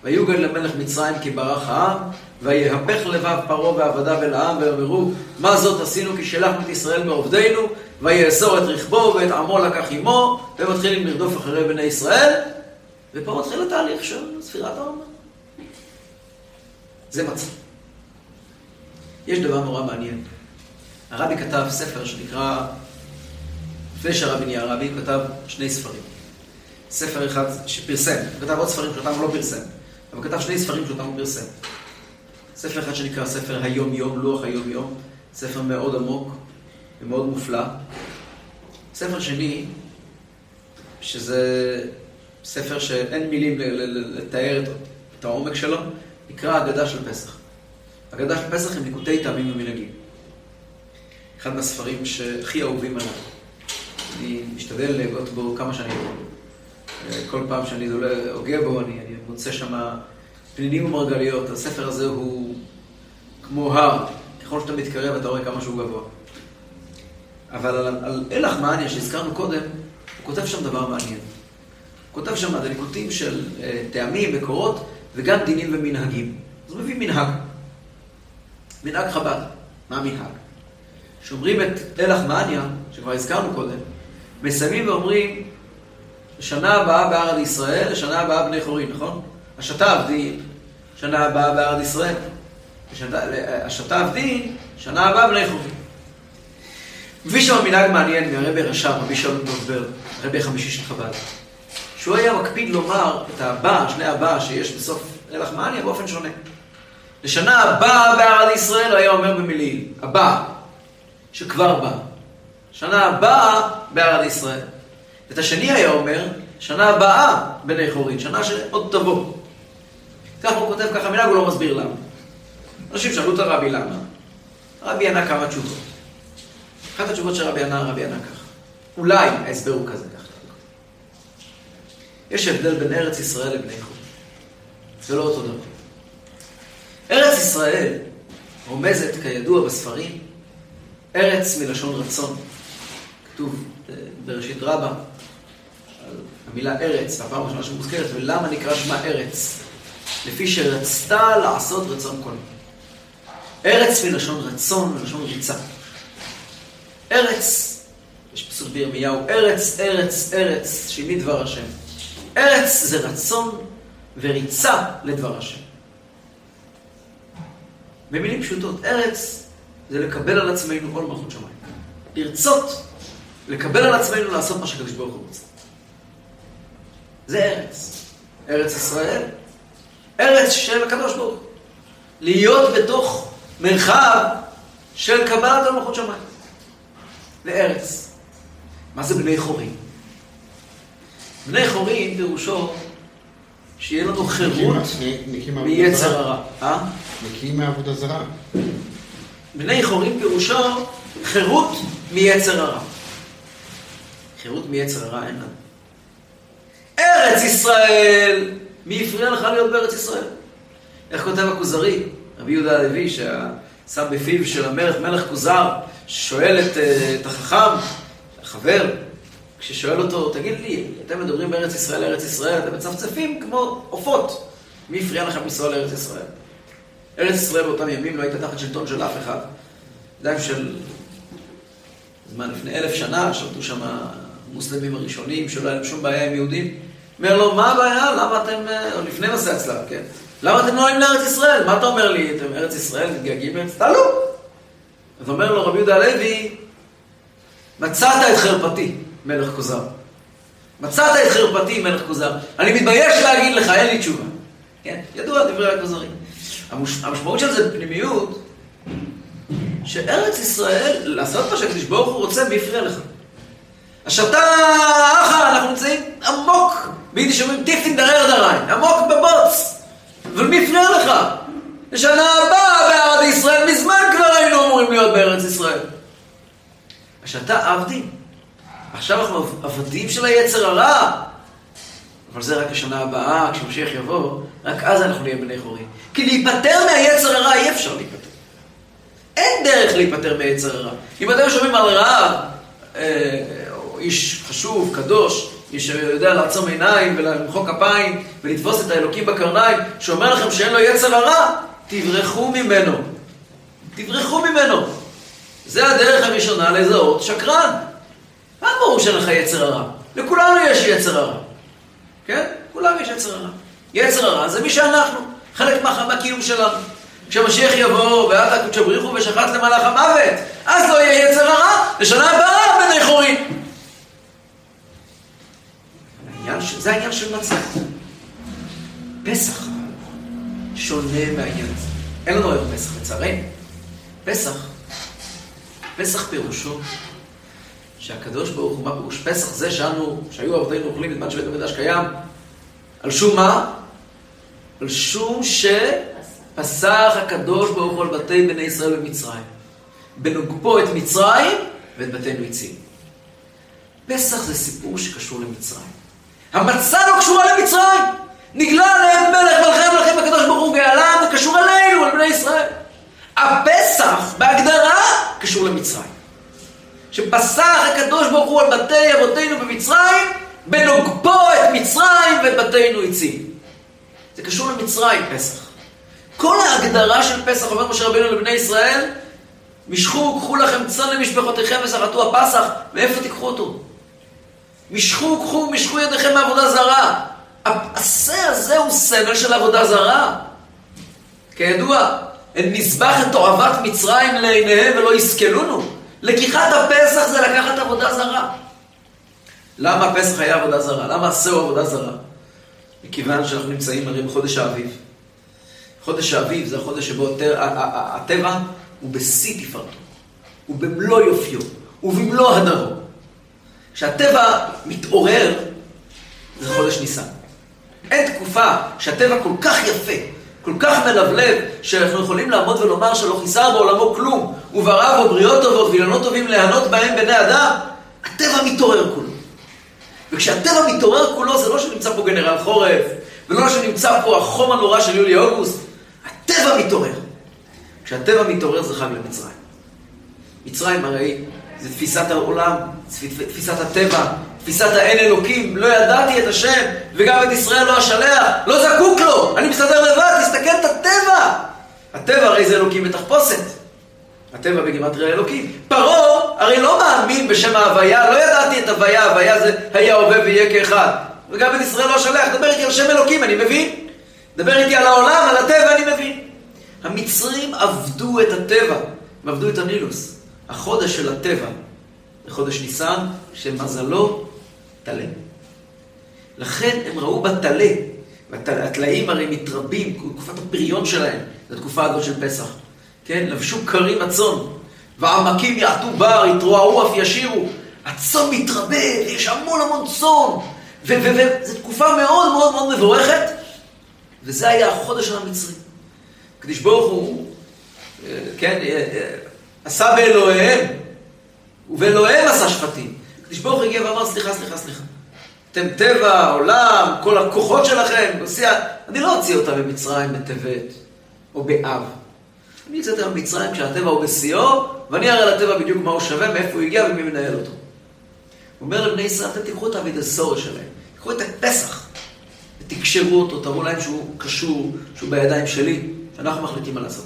ויוגד למלך מצרים כי ברח העם, ויהפך לבב פרעה ועבדיו אל העם, ויאמרו, מה זאת עשינו כי שלחנו את ישראל מעובדינו, ויאסור את רכבו ואת עמו לקח עמו, ומתחילים לרדוף אחרי בני ישראל, ופה מתחיל התהליך של ספירת העומר. זה מצב. יש דבר נורא מעניין. הרבי כתב ספר שנקרא, לפני שהרבי נהיה הרבי, כתב שני ספרים. ספר אחד שפרסם, כתב עוד ספרים שאותם הוא לא פרסם, אבל כתב שני ספרים שאותם הוא פרסם. ספר אחד שנקרא ספר היום-יום, לוח היום-יום, ספר מאוד עמוק ומאוד מופלא. ספר שני, שזה ספר שאין מילים לתאר את העומק שלו, נקרא אגדה של פסח. אגדה של פסח עם ליקוטי טעמים ומנהגים. אחד מהספרים שהכי אהובים עליו. אני משתדל לגעות בו כמה שאני יכול. כל פעם שאני הוגה בו, אני, אני מוצא שם פנינים ומרגליות. הספר הזה הוא כמו הר. ככל שאתה מתקרב אתה רואה כמה שהוא גבוה. אבל על, על אלח מעניה שהזכרנו קודם, הוא כותב שם דבר מעניין. הוא כותב שם דליקוטים של אה, טעמים, מקורות, וגם דינים ומנהגים. אז הוא מביא מנהג. מנהג חב"ד. מה המנהג? שאומרים את אלח מעניה, שכבר הזכרנו קודם, מסיימים ואומרים, שנה הבאה בארד ישראל, לשנה הבאה בני חורין, נכון? השתה עבדי, שנה הבאה בארד ישראל. השתה עבדי, שנה הבאה בני חורין. מביא שם מנהג מעניין מהרבי רש"ב, רבי שלום דובר, הרבי החמישי של חב"ד. שהוא היה מקפיד לומר את הבא, שני הבא שיש בסוף אלח מעניה באופן שונה. לשנה הבאה בארד ישראל הוא היה אומר במילים, הבא, שכבר בא. שנה הבאה בארד ישראל. את השני היה אומר, שנה הבאה בני חורין, שנה שעוד תבוא. ככה הוא כותב ככה מנהג, הוא לא מסביר למה. אנשים שאלו את הרבי למה. הרבי ענה כמה תשובות. אחת התשובות שהרבי ענה, הרבי ענה ככה. אולי ההסבר הוא כזה ככה. יש הבדל בין ארץ ישראל לבני חורין. זה לא אותו דבר. ארץ ישראל רומזת, כידוע בספרים, ארץ מלשון רצון. כתוב אה, בראשית רבה, המילה ארץ, הפעם הראשונה שמוזכרת, ולמה נקרא שמה ארץ? לפי שרצתה לעשות רצון כל. ארץ מלשון רצון, מלשון ריצה. ארץ, יש פסוק בירמיהו, ארץ, ארץ, ארץ, שימי דבר השם. ארץ זה רצון וריצה לדבר השם. במילים פשוטות, ארץ זה לקבל על עצמנו עול מלכות שמיים. לרצות, לקבל על עצמנו לעשות מה שקדוש ברוך הוא רוצה. זה ארץ. ארץ ישראל, ארץ של הקדוש ברוך הוא. להיות בתוך מרחב של קבלת על מלכות שמיים. לארץ. מה זה בני חורים? בני חורים פירושו שיהיה לנו חירות מיצר הרע. אה? נקיים מעבודה זרה. בני חורים פירושו חירות מיצר הרע. חירות מיצר הרע אין לנו. ארץ ישראל, מי הפריע לך להיות בארץ ישראל? איך כותב הכוזרי, רבי יהודה הלוי, ששם בפיו של המלך, מלך כוזר, שואל את, אה, את החכם, החבר, כששואל אותו, תגיד לי, אתם מדברים בארץ ישראל, ארץ ישראל, אתם מצפצפים כמו עופות. מי הפריע לכם לנסוע לארץ ישראל? ארץ ישראל באותם ימים לא הייתה תחת שלטון של אף אחד. זה של זמן לפני אלף שנה, שלטו שם המוסלמים הראשונים, שלא היה להם שום בעיה עם יהודים. אומר לו, מה הבעיה? למה אתם, אה, או לפני מסע הצלב, כן? למה אתם לא עולים לארץ ישראל? מה אתה אומר לי? אתם ארץ ישראל, מתגעגעים לארץ? תעלו! אז אומר לו רבי יהודה הלוי, מצאת את חרפתי, מלך כוזר. מצאת את חרפתי, מלך כוזר. אני מתבייש להגיד לך, אין לי תשובה. כן? ידוע דברי הכוזרים. המשמעות של זה בפנימיות, שארץ ישראל, לעשות מה שהקדוש ברוך הוא רוצה, מי הפריע לך? השתה אחא, אנחנו נמצאים עמוק, ביידיש אומרים טיפין דרר דריין, עמוק בבוץ. אבל מי הפריע לך? לשנה הבאה בארץ ישראל, מזמן כבר היינו אמורים להיות בארץ ישראל. השתה עבדים. עכשיו אנחנו עבדים של היצר הרע. אבל זה רק השנה הבאה, כשמשיח יבוא, רק אז אנחנו נהיה בני חורים. כי להיפטר מהיצר הרע אי אפשר להיפטר. אין דרך להיפטר מהיצר הרע. אם אתם שומעים על רעב, אה, איש חשוב, קדוש, איש שיודע לעצום עיניים ולמחוא כפיים ולתפוס את האלוקים בקרניים, שאומר לכם שאין לו יצר הרע, תברחו ממנו. תברחו ממנו. זה הדרך הראשונה לזהות שקרן. מה ברור שאין לך יצר הרע? לכולנו יש יצר הרע. כן? כולם יש יצר הרע. יצר הרע זה מי שאנחנו, חלק מהקיום שלנו. כשהמשיח יבוא, ואת הקודש הבריחו ושחט למלאך המוות, אז לא יהיה יצר הרע, לשנה הבאה בני חורים. זה העניין של מצה. פסח שונה מהעניין הזה. אין לנו היום פסח, לצערנו. פסח, פסח פירושו שהקדוש ברוך הוא, מה פירוש פסח? זה שאנו, שהיו אבותינו אוכלים בזמן שבית המקדש קיים, על שום מה? על שום שפסח הקדוש ברוך הוא על בתי בני ישראל במצרים. בנוגפו את מצרים ואת בתינו הציל. פסח זה סיפור שקשור למצרים. המצה לא קשורה למצרים! נגלה עליהם מלך מלכי המלכים הקדוש ברוך הוא גאלם, זה קשור אלינו, על בני ישראל. הפסח, בהגדרה, קשור למצרים. שפסח הקדוש ברוך הוא על בתי אבותינו במצרים, בנוגפו את מצרים ואת בתינו הציל. זה קשור למצרים, פסח. כל ההגדרה של פסח, אומר משה רבינו לבני ישראל, משכו, קחו לכם צאן למשפחותיכם ושחטו הפסח, מאיפה תיקחו אותו? משכו, קחו, משכו ידיכם מעבודה זרה. העשה הזה הוא סמל של עבודה זרה. כידוע, הם נזבח את תועבת מצרים לעיניהם ולא יסכלונו. לקיחת הפסח זה לקחת עבודה זרה. למה הפסח היה עבודה זרה? למה עשה הוא עבודה זרה? מכיוון שאנחנו נמצאים הרי בחודש האביב. חודש האביב זה החודש שבו הטבע הוא בשיא תפארתו, הוא במלוא יופיו, הוא במלוא הדרו. כשהטבע מתעורר, זה חודש ניסן. אין תקופה שהטבע כל כך יפה, כל כך מלבלב, שאנחנו יכולים לעמוד ולומר שלא חיסר בעולמו כלום, ובראו בו טובות ואילנות טובים ליהנות בהם בני אדם, הטבע מתעורר כולו. וכשהטבע מתעורר כולו, זה לא שנמצא פה גנרל חורף, ולא שנמצא פה החום הנורא של יולי-אוגוסט, הטבע מתעורר. כשהטבע מתעורר זה חג למצרים. מצרים הרי זה תפיסת העולם, תפיסת הטבע, תפיסת האין אלוקים, לא ידעתי את השם, וגם את ישראל לא אשלח, לא זקוק לו, אני מסתדר לבד, תסתכל את הטבע! הטבע הרי זה אלוקים בתחפושת. הטבע בגימטריה אלוקים. פרעה הרי לא מאמין בשם ההוויה, לא ידעתי את הוויה, הוויה זה היה הווה ויהיה כאחד. וגם את ישראל לא אשלח, דבר איתי על שם אלוקים, אני מבין. דבר איתי על העולם, על הטבע, אני מבין. המצרים עבדו את הטבע, הם עבדו את הנילוס. החודש של הטבע, בחודש ניסן, שמזלו טלה. לכן הם ראו בטלה, והטלאים הרי מתרבים, תקופת הפריון שלהם, זו התקופה הזאת של פסח. כן, לבשו כרים הצאן, ועמקים יעטו בר, יתרועעו אף ישירו. הצאן מתרבה, ויש המון המון צאן, וזו תקופה מאוד מאוד מאוד מבורכת, וזה היה החודש של המצרים. הקדוש ברוך הוא, אה, כן, אה, אה, עשה באלוהיהם, ובאלוהיהם עשה שפטים. הקדוש ברוך הוא הגיע ואמר, סליחה, סליחה, סליחה. אתם טבע, עולם, כל הכוחות שלכם, אני לא אוציא אותם ממצרים בטבת או באב. אני אצא אותם ממצרים כשהטבע הוא בשיאו, ואני אראה לטבע בדיוק מה הוא שווה, מאיפה הוא הגיע ומי מנהל אותו. הוא אומר לבני ישראל, אתם תיקחו את האבידסור שלהם, תיקחו את הפסח, ותקשרו אותו, תראו להם שהוא קשור, שהוא בידיים שלי, שאנחנו מחליטים מה לעשות.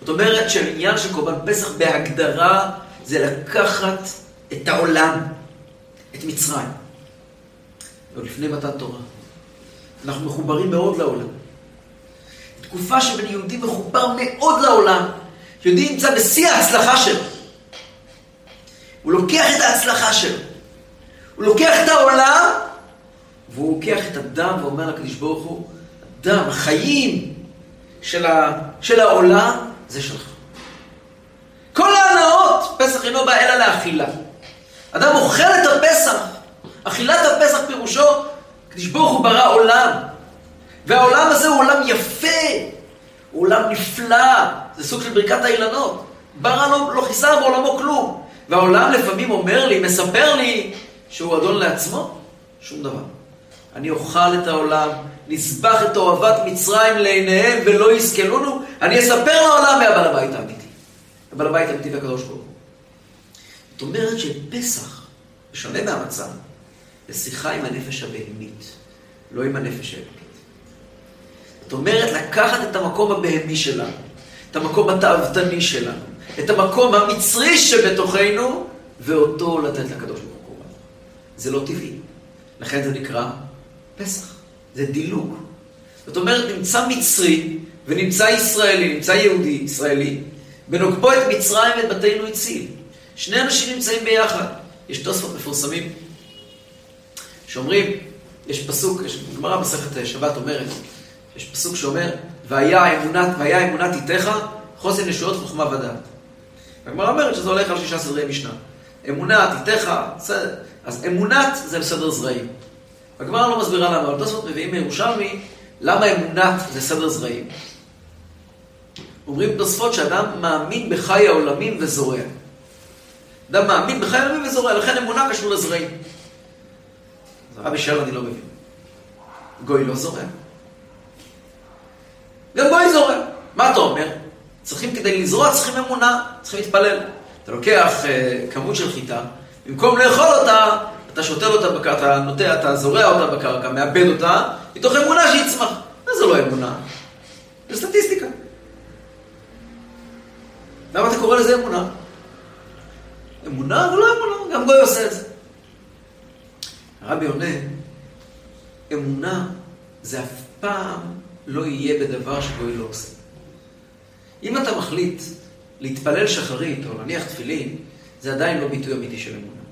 זאת אומרת שהעניין של קורבן פסח בהגדרה זה לקחת את העולם, את מצרים. עוד לפני מתן תורה. אנחנו מחוברים מאוד לעולם. תקופה שבן יהודי מחובר מאוד לעולם. יהודי נמצא בשיא ההצלחה שלו. הוא לוקח את ההצלחה שלו. הוא לוקח את העולם, והוא לוקח את הדם ואומר לקדוש ברוך הוא, הדם, החיים של, ה, של העולם, זה שלך. כל ההנאות, פסח אינו בא אלא לאכילה. אדם אוכל את הפסח. אכילת הפסח פירושו, קדוש ברוך הוא ברא עולם. והעולם הזה הוא עולם יפה, הוא עולם נפלא, זה סוג של ברכת האילנות. ברא לו, לא חיסר בעולמו כלום. והעולם לפעמים אומר לי, מספר לי, שהוא אדון לעצמו, שום דבר. אני אוכל את העולם, נסבח את אוהבת מצרים לעיניהם ולא יסכלונו, אני אספר לעולם מהבעל הבית האמיתי. הבעל הבית האמיתי והקדוש ברוך הוא. זאת אומרת שפסח, בשונה מהמצב, זה שיחה עם הנפש הבהמית, לא עם הנפש האלוקית. זאת אומרת, לקחת את המקום הבהמי שלנו, את המקום התאוותני שלנו, את המקום המצרי שבתוכנו, ואותו לתת לקדוש ברוך הוא. זה לא טבעי. לכן זה נקרא פסח. זה דילוג. זאת אומרת, נמצא מצרי ונמצא ישראלי, נמצא יהודי, ישראלי, ונוגפו את מצרים ואת בתינו הציל. שני אנשים נמצאים ביחד. יש תוספות מפורסמים שאומרים, יש פסוק, יש גמרא מסכת שבת אומרת, יש פסוק שאומר, והיה אמונת, והיה אמונת איתך, חוסן ישועות וחוכמה ודעת. הגמרא אומרת שזה הולך על שישה סדרי משנה. אמונת, איתך, בסדר. אז אמונת זה בסדר זרעים. הגמרא לא מסבירה למה, אבל תוספות מביאים מירושלמי, למה אמונת זה סדר זרעים. אומרים תוספות שאדם מאמין בחי העולמים וזורע. אדם מאמין בחי העולמים וזורע, לכן אמונה קשור לזרעים. רבי שאל אני לא מבין. גוי לא זורע. גם גוי זורע. מה אתה אומר? צריכים כדי לזרוע, צריכים אמונה, צריכים להתפלל. אתה לוקח אה, כמות של חיטה, במקום לאכול אותה, אתה שותל אותה בקרקע, אתה נוטע, אתה זורע אותה בקרקע, מאבד אותה, מתוך אמונה שיצמח. מה זה לא אמונה? זה סטטיסטיקה. למה אתה קורא לזה אמונה? אמונה זה לא אמונה, גם גוי עושה את זה. הרבי עונה, אמונה זה אף פעם לא יהיה בדבר שגוי לא עושה. אם אתה מחליט להתפלל שחרית או להניח תפילין, זה עדיין לא ביטוי אמיתי של אמונה.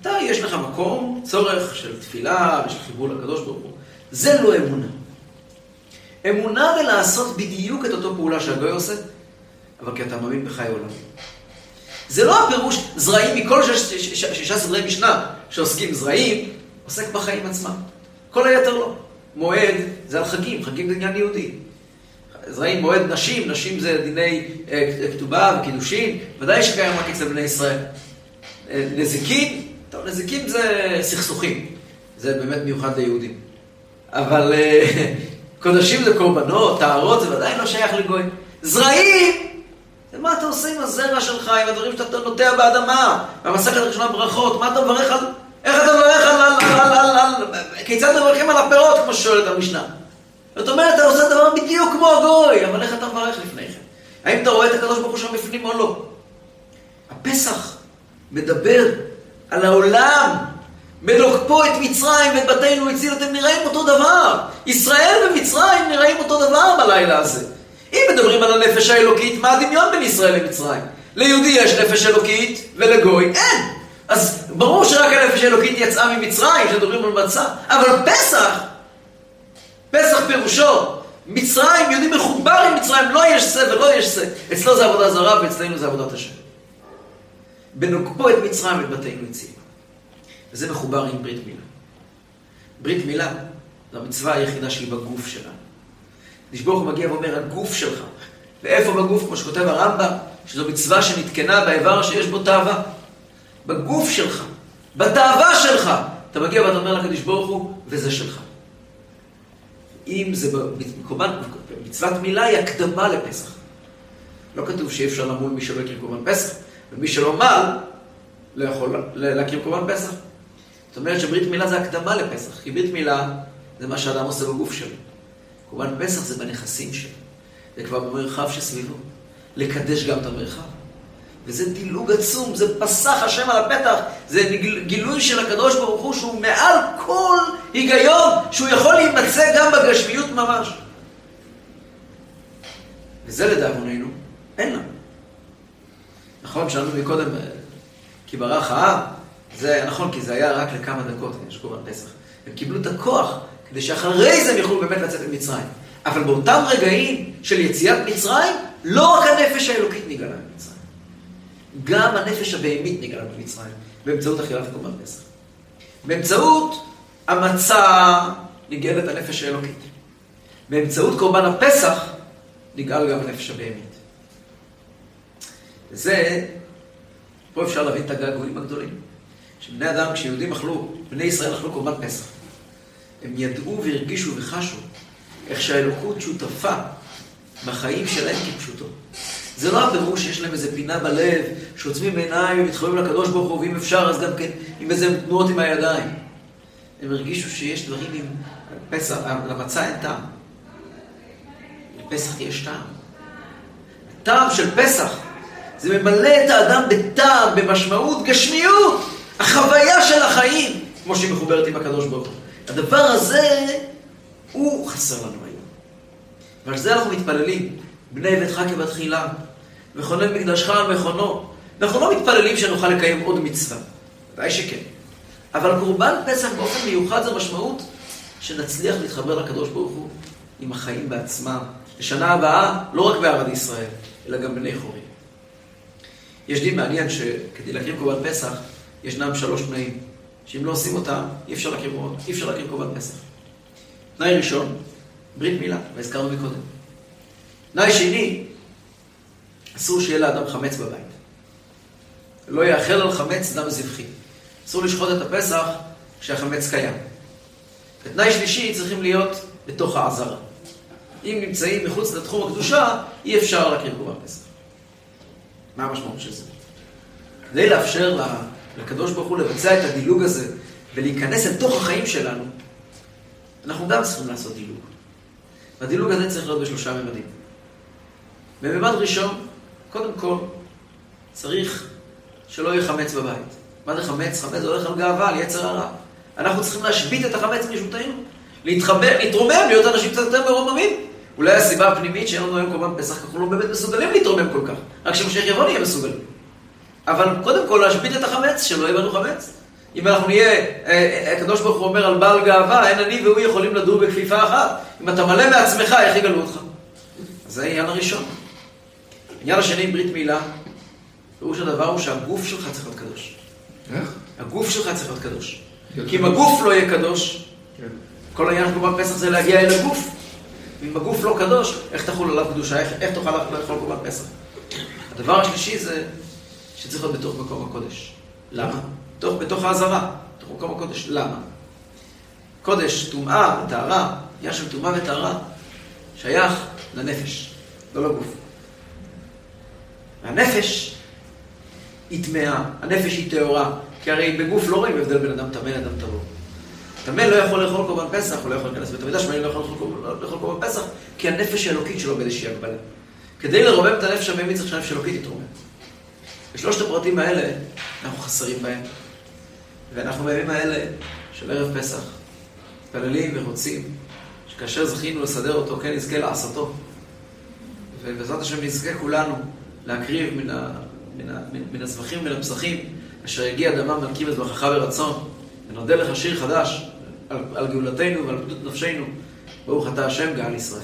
אתה, יש לך מקום, צורך של תפילה ושל חיבור לקדוש ברוך הוא. זה לא אמונה. אמונה זה לעשות בדיוק את אותו פעולה שהגוי עושה, אבל כי אתה מאמין בחיי עולם. זה לא הפירוש זרעים מכל שישה סדרי משנה שעוסקים זרעים, עוסק בחיים עצמם. כל היתר לא. מועד זה על חגים, חגים זה עניין יהודי. זרעים מועד נשים, נשים זה דיני אה, כתובה וקידושין, ודאי שקיים רק אצל בני ישראל. אה, נזיקין, טוב, נזיקים זה סכסוכים, זה באמת מיוחד ליהודים. אבל אה, קודשים זה קורבנות, טהרות זה ודאי לא שייך לגוי. זרעים, מה אתה עושה עם הזרע שלך, עם הדברים שאתה נוטע באדמה, במסכת הראשונה ברכות, מה אתה מברך על... איך אתה מברך על... על, על, על, על, כיצד מברכים על הפירות, כמו ששואלת המשנה. זאת אומרת, אתה עושה דבר בדיוק כמו הגוי, אבל איך אתה מברך לפני כן? האם אתה רואה את הקדוש ברוך הוא שם בפנים או לא? הפסח מדבר על העולם. בלוקפו את מצרים ואת בתינו הציל, אתם נראים אותו דבר. ישראל ומצרים נראים אותו דבר בלילה הזה. אם מדברים הנפש האלוקית, מה הדמיון בין ישראל למצרים? ליהודי יש נפש אלוקית ולגוי אין. אז ברור שרק הנפש האלוקית יצאה ממצרים, כשמדברים על מצה. אבל פסח, פסח פירושו, מצרים, יהודי מחובר עם מצרים, לא יש שא ולא יש שא. אצלו זה עבודה זרה ואצלנו זה עבודת השם. בנוקפו את מצרים ואת בתינו הציל. וזה מחובר עם ברית מילה. ברית מילה זו המצווה היחידה שהיא בגוף שלנו. נשבור הוא מגיע ואומר, הגוף שלך. ואיפה בגוף? כמו שכותב הרמב"ם, שזו מצווה שנתקנה באיבר שיש בו תאווה. בגוף שלך, בתאווה שלך, אתה מגיע ואתה אומר לקדוש ברוך הוא, וזה שלך. אם זה בקורבן, מצוות מילה היא הקדמה לפסח. לא כתוב שאי אפשר למול מי שלא יקרים קורבן פסח. ומי שלא מל, לא יכול להכיר קורבן פסח. זאת אומרת שברית מילה זה הקדמה לפסח, כי ברית מילה זה מה שאדם עושה בגוף שלו. קורבן פסח זה בנכסים שלו, זה כבר במרחב שסביבו. לקדש גם את המרחב. וזה דילוג עצום, זה פסח השם על הפתח, זה גילוי של הקדוש ברוך הוא שהוא מעל כל היגיון, שהוא יכול להימצא גם בגשמיות ממש. וזה לדאבוננו, אין לנו. נכון, שאלנו מקודם, כי ברח העם, זה נכון, כי זה היה רק לכמה דקות, יש קורבן פסח. הם קיבלו את הכוח כדי שאחרי זה הם יוכלו באמת לצאת ממצרים. אבל באותם רגעים של יציאת מצרים, לא רק הנפש האלוקית נגלה במצרים. גם הנפש הבהמית נגלה במצרים, באמצעות אכילת קורבן פסח. באמצעות המצה נגאלת הנפש האלוקית. באמצעות קורבן הפסח נגאל גם הנפש הבהמית. וזה, פה אפשר להבין את הגעגועים הגדולים. שבני אדם, כשיהודים אכלו, בני ישראל אכלו קורבן פסח, הם ידעו והרגישו וחשו איך שהאלוקות שותפה בחיים שלהם כפשוטו. זה לא הפירוש שיש להם איזה פינה בלב, שעוצמים עיניים ומתחברים לקדוש ברוך הוא, ואם אפשר אז גם כן עם איזה תנועות עם הידיים. הם הרגישו שיש דברים עם פסח, למצה אין טעם. לפסח יש טעם. הטעם של פסח זה ממלא את האדם בטעם, במשמעות, גשמיות, החוויה של החיים, כמו שהיא מחוברת עם הקדוש ברוך הוא. הדבר הזה, הוא חסר לנו היום. ועל זה אנחנו מתפללים, בני ביתך כבתחילה, מכונן מקדשך על מכונו. אנחנו לא מתפללים שנוכל לקיים עוד מצווה, ודאי שכן. אבל קורבן פסח באופן מיוחד זה משמעות שנצליח להתחבר לקדוש ברוך הוא עם החיים בעצמם. לשנה הבאה, לא רק בערד ישראל, אלא גם בני חורים. יש דין מעניין שכדי להקריב קורבן פסח, ישנם שלוש תנאים, שאם לא עושים אותם, אי אפשר להקריב קורבן פסח. תנאי ראשון, ברית מילה, והזכרנו מקודם. תנאי שני, אסור שיהיה לאדם חמץ בבית. לא יאכל על חמץ דם זבחי. אסור לשחוט את הפסח כשהחמץ קיים. ותנאי שלישי, צריכים להיות בתוך העזרה. אם נמצאים מחוץ לתחום הקדושה, אי אפשר להקריב קורבן פסח. מה המשמעות של זה? כדי לאפשר לקדוש ברוך הוא לבצע את הדילוג הזה ולהיכנס לתוך החיים שלנו, אנחנו גם צריכים לעשות דילוג. והדילוג הזה צריך להיות בשלושה ממדים. בממד ראשון, קודם כל, צריך שלא יהיה חמץ בבית. מה זה חמץ? חמץ זה הולך על גאווה, על יצר הרע. אנחנו צריכים להשבית את החמץ מרשותנו, להתחבר, להתרומם, להיות אנשים קצת יותר מרוממים. אולי הסיבה הפנימית שאין לנו היום קורבן פסח, אנחנו לא באמת מסוגלים להתרומם כל כך. רק כשמשיח יבוא נהיה מסוגלים. אבל קודם כל להשבית את החמץ, שלא יהיה לנו חמץ. אם אנחנו נהיה, אה, אה, הקדוש ברוך הוא אומר על בעל גאווה, אין אני והוא יכולים לדור בכפיפה אחת. אם אתה מלא מעצמך, איך יגלו אותך? זה העניין הראשון. העניין השני ברית מילה, פירוש הדבר הוא שהגוף שלך צריך להיות קדוש. איך? הגוף שלך צריך להיות קדוש. כי אם הגוף לא יהיה קדוש, כן. כל העניין של קורבן פסח זה להגיע אל הגוף. אם הגוף לא קדוש, איך תחול עליו קדושה? איך, איך תוכל לאכול קורבן פסח? הדבר השלישי זה שצריך להיות בתוך מקום הקודש. למה? בתוך, בתוך האזהרה, בתוך מקום הקודש. למה? קודש, טומאה וטהרה, עניין של טומאה וטהרה, שייך לנפש, לא לגוף. והנפש היא טמאה, הנפש היא טהורה, כי הרי בגוף לא רואים הבדל בין אדם טמא לאדם טהור. טמא לא יכול לאכול קורבן פסח, הוא לא יכול להיכנס לבית המקדש, לא יכול לאכול קורבן פסח, כי הנפש האלוקית שלו באיזושהי הגבלה. כדי לרומם את הנפש הבהמית צריך שהנפש האלוקית תתרומם. ושלושת הפרטים האלה, אנחנו חסרים בהם. ואנחנו בימים האלה של ערב פסח, מתפללים ורוצים שכאשר זכינו לסדר אותו, כן נזכה לעשותו. ובעזרת השם נזכה כולנו להקריב מן, ה, מן, ה, מן, הזבחים ומן הפסחים, אשר יגיע דמם מנקים את זבחך ברצון. ונודה לך שיר חדש על, על גאולתנו ועל פדות נפשנו. ברוך אתה השם גאל ישראל.